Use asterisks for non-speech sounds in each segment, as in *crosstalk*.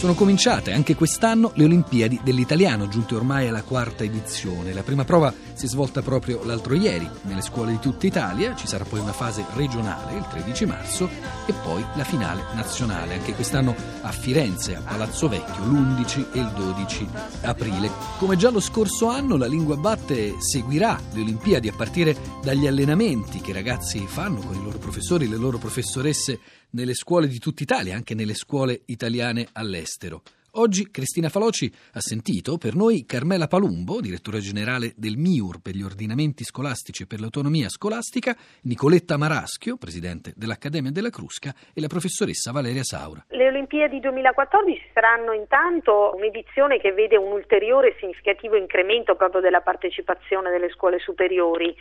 Sono cominciate anche quest'anno le Olimpiadi dell'italiano, giunte ormai alla quarta edizione. La prima prova si è svolta proprio l'altro ieri nelle scuole di tutta Italia, ci sarà poi una fase regionale il 13 marzo e poi la finale nazionale, anche quest'anno a Firenze, a Palazzo Vecchio, l'11 e il 12 aprile. Come già lo scorso anno, la Lingua Batte seguirà le Olimpiadi a partire dagli allenamenti che i ragazzi fanno con i loro professori, le loro professoresse nelle scuole di tutta Italia, anche nelle scuole italiane all'estero. Oggi Cristina Faloci ha sentito per noi Carmela Palumbo, direttore generale del MIUR per gli ordinamenti scolastici e per l'autonomia scolastica, Nicoletta Maraschio, presidente dell'Accademia della Crusca e la professoressa Valeria Saura. Le Olimpiadi 2014 saranno intanto un'edizione che vede un ulteriore significativo incremento proprio della partecipazione delle scuole superiori.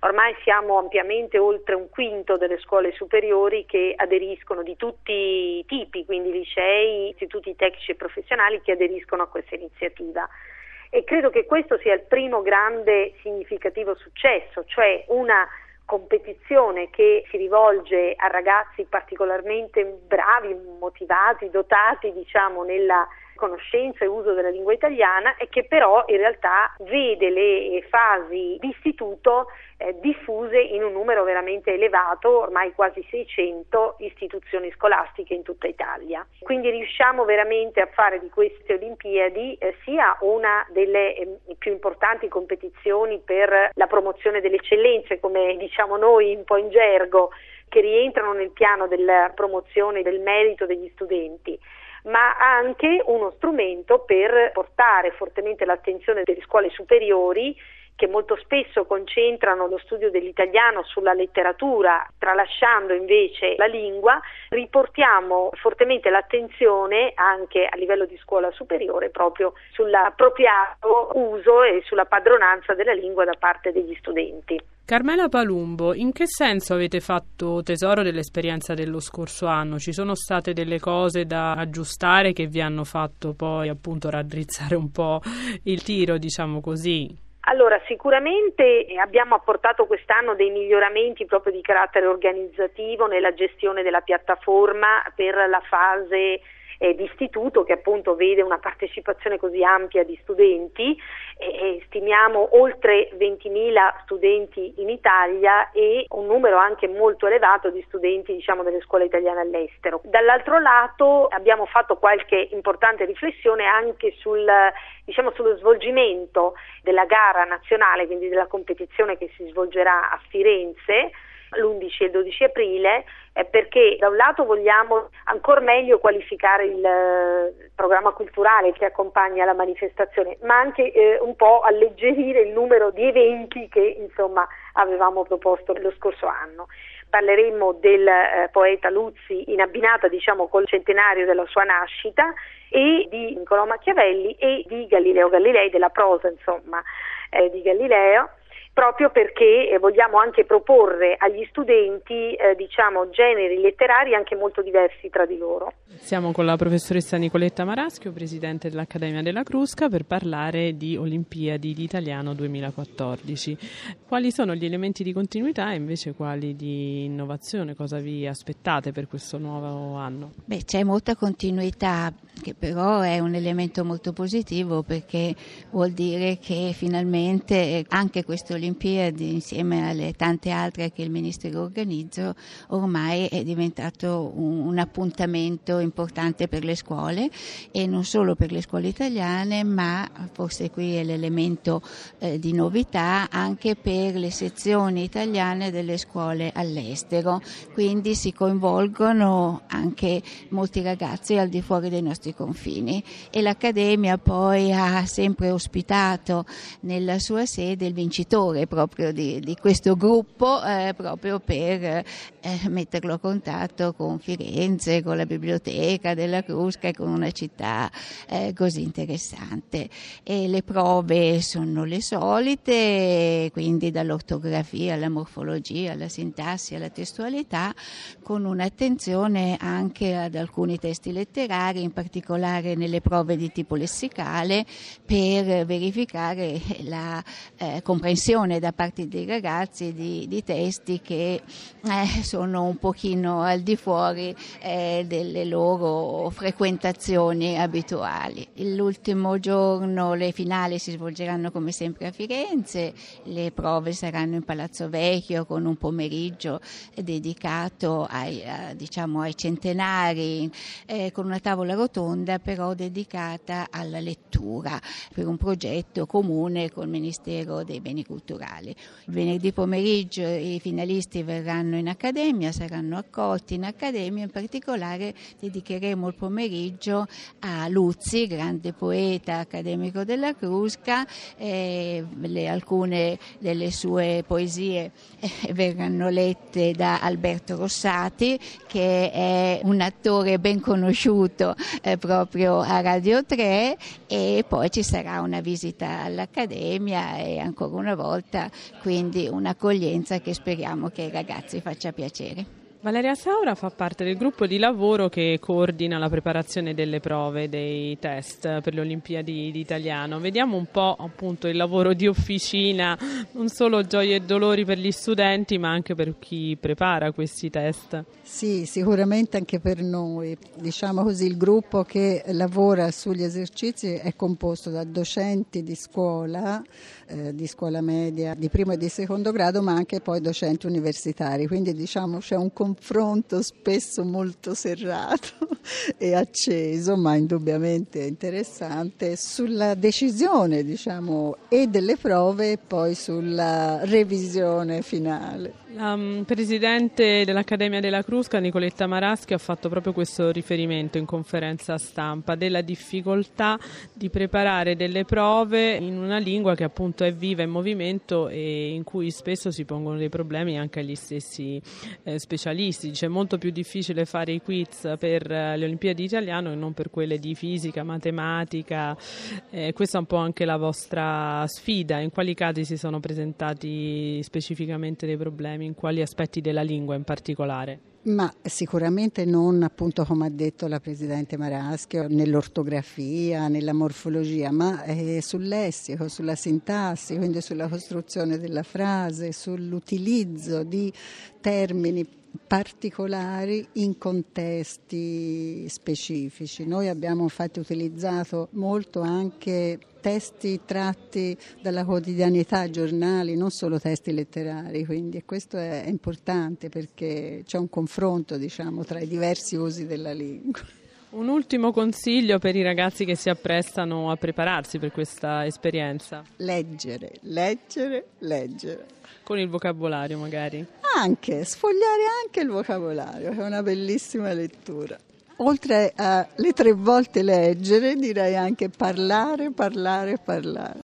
Ormai siamo ampiamente oltre un quinto delle scuole superiori che aderiscono di tutti i tipi, quindi licei, istituti tecnici e professionali che aderiscono a questa iniziativa. E credo che questo sia il primo grande significativo successo, cioè una competizione che si rivolge a ragazzi particolarmente bravi, motivati, dotati diciamo nella conoscenza e uso della lingua italiana e che però in realtà vede le fasi di istituto eh, diffuse in un numero veramente elevato, ormai quasi 600 istituzioni scolastiche in tutta Italia. Quindi riusciamo veramente a fare di queste Olimpiadi eh, sia una delle eh, più importanti competizioni per la promozione delle eccellenze, come diciamo noi un po' in gergo, che rientrano nel piano della promozione del merito degli studenti ma anche uno strumento per portare fortemente l'attenzione delle scuole superiori che molto spesso concentrano lo studio dell'italiano sulla letteratura, tralasciando invece la lingua, riportiamo fortemente l'attenzione anche a livello di scuola superiore proprio sull'appropriato uso e sulla padronanza della lingua da parte degli studenti. Carmela Palumbo, in che senso avete fatto tesoro dell'esperienza dello scorso anno? Ci sono state delle cose da aggiustare che vi hanno fatto poi appunto raddrizzare un po' il tiro, diciamo così? Allora, sicuramente abbiamo apportato quest'anno dei miglioramenti proprio di carattere organizzativo nella gestione della piattaforma per la fase eh, di istituto che appunto vede una partecipazione così ampia di studenti, eh, stimiamo oltre 20.000 studenti in Italia e un numero anche molto elevato di studenti diciamo, delle scuole italiane all'estero. Dall'altro lato abbiamo fatto qualche importante riflessione anche sul, diciamo, sullo svolgimento della gara nazionale, quindi della competizione che si svolgerà a Firenze l'11 e il 12 aprile perché da un lato vogliamo ancora meglio qualificare il eh, programma culturale che accompagna la manifestazione, ma anche eh, un po' alleggerire il numero di eventi che insomma avevamo proposto lo scorso anno. Parleremo del eh, poeta Luzzi in abbinata diciamo col centenario della sua nascita e di Niccolò Machiavelli e di Galileo Galilei, della prosa insomma eh, di Galileo proprio perché eh, vogliamo anche proporre agli studenti eh, diciamo, generi letterari anche molto diversi tra di loro. Siamo con la professoressa Nicoletta Maraschio, presidente dell'Accademia della Crusca, per parlare di Olimpiadi di Italiano 2014. Quali sono gli elementi di continuità e invece quali di innovazione? Cosa vi aspettate per questo nuovo anno? Beh, c'è molta continuità, che però è un elemento molto positivo perché vuol dire che finalmente anche questo Olimpiadi Olimpiadi insieme alle tante altre che il Ministero organizza ormai è diventato un, un, appuntamento importante per le scuole e non solo per le scuole italiane ma forse qui è l'elemento eh, di novità anche per le sezioni italiane delle scuole all'estero. Quindi si coinvolgono anche molti ragazzi al di fuori dei nostri confini. E l'Accademia poi ha sempre ospitato nella sua sede il vincitore direttore proprio di, di questo gruppo eh, proprio per eh, metterlo a contatto con Firenze, con la biblioteca della Crusca e con una città eh, così interessante. E le prove sono le solite, quindi dall'ortografia alla morfologia, alla sintassi, alla testualità, con un'attenzione anche ad alcuni testi letterari, in particolare nelle prove di tipo lessicale, per verificare la eh, comprensione accettazione da parte dei ragazzi di, di testi che eh, sono un pochino al di fuori eh, delle loro frequentazioni abituali. L'ultimo giorno le finali si svolgeranno come sempre a Firenze, le prove saranno in Palazzo Vecchio con un pomeriggio dedicato ai, a, diciamo, ai centenari, eh, con una tavola rotonda però dedicata alla lettura per un progetto comune col Ministero dei Beni Culturali. Venerdì pomeriggio i finalisti verranno in accademia, saranno accolti in accademia, in particolare dedicheremo il pomeriggio a Luzzi, grande poeta accademico della Crusca, le, alcune delle sue poesie eh, verranno lette da Alberto Rossati che è un attore ben conosciuto eh, proprio a Radio 3 e poi ci sarà una visita all'Accademia e ancora una volta quindi un'accoglienza che speriamo che ai ragazzi faccia piacere. Valeria Saura fa parte del gruppo di lavoro che coordina la preparazione delle prove, dei test per le Olimpiadi d'italiano. Vediamo un po' appunto il lavoro di officina, non solo gioie e dolori per gli studenti, ma anche per chi prepara questi test. Sì, sicuramente anche per noi. Diciamo così, il gruppo che lavora sugli esercizi è composto da docenti di scuola, eh, di scuola media, di primo e di secondo grado, ma anche poi docenti universitari. Quindi diciamo c'è un confronto spesso molto serrato *laughs* e acceso, ma indubbiamente interessante, sulla decisione diciamo, e delle prove e poi sulla revisione finale. La um, presidente dell'Accademia della Crusca, Nicoletta Maraschi, ha fatto proprio questo riferimento in conferenza stampa della difficoltà di preparare delle prove in una lingua che appunto è viva in movimento e in cui spesso si pongono dei problemi anche agli stessi eh, specialisti. Dice è molto più difficile fare i quiz per eh, le Olimpiadi italiane e non per quelle di fisica, matematica. Eh, questa è un po' anche la vostra sfida. In quali casi si sono presentati specificamente dei problemi? In quali aspetti della lingua in particolare? Ma sicuramente non appunto come ha detto la Presidente Maraschio nell'ortografia, nella morfologia, ma eh, sul lessico, sulla sintassi, quindi sulla costruzione della frase, sull'utilizzo di termini particolari in contesti specifici. Noi abbiamo infatti utilizzato molto anche testi tratti dalla quotidianità, giornali, non solo testi letterari, quindi questo è importante perché c'è un confronto diciamo, tra i diversi usi della lingua. Un ultimo consiglio per i ragazzi che si apprestano a prepararsi per questa esperienza? Leggere, leggere, leggere. Con il vocabolario magari? Anche, sfogliare anche il vocabolario, è una bellissima lettura. Oltre alle tre volte leggere, direi anche parlare, parlare, parlare.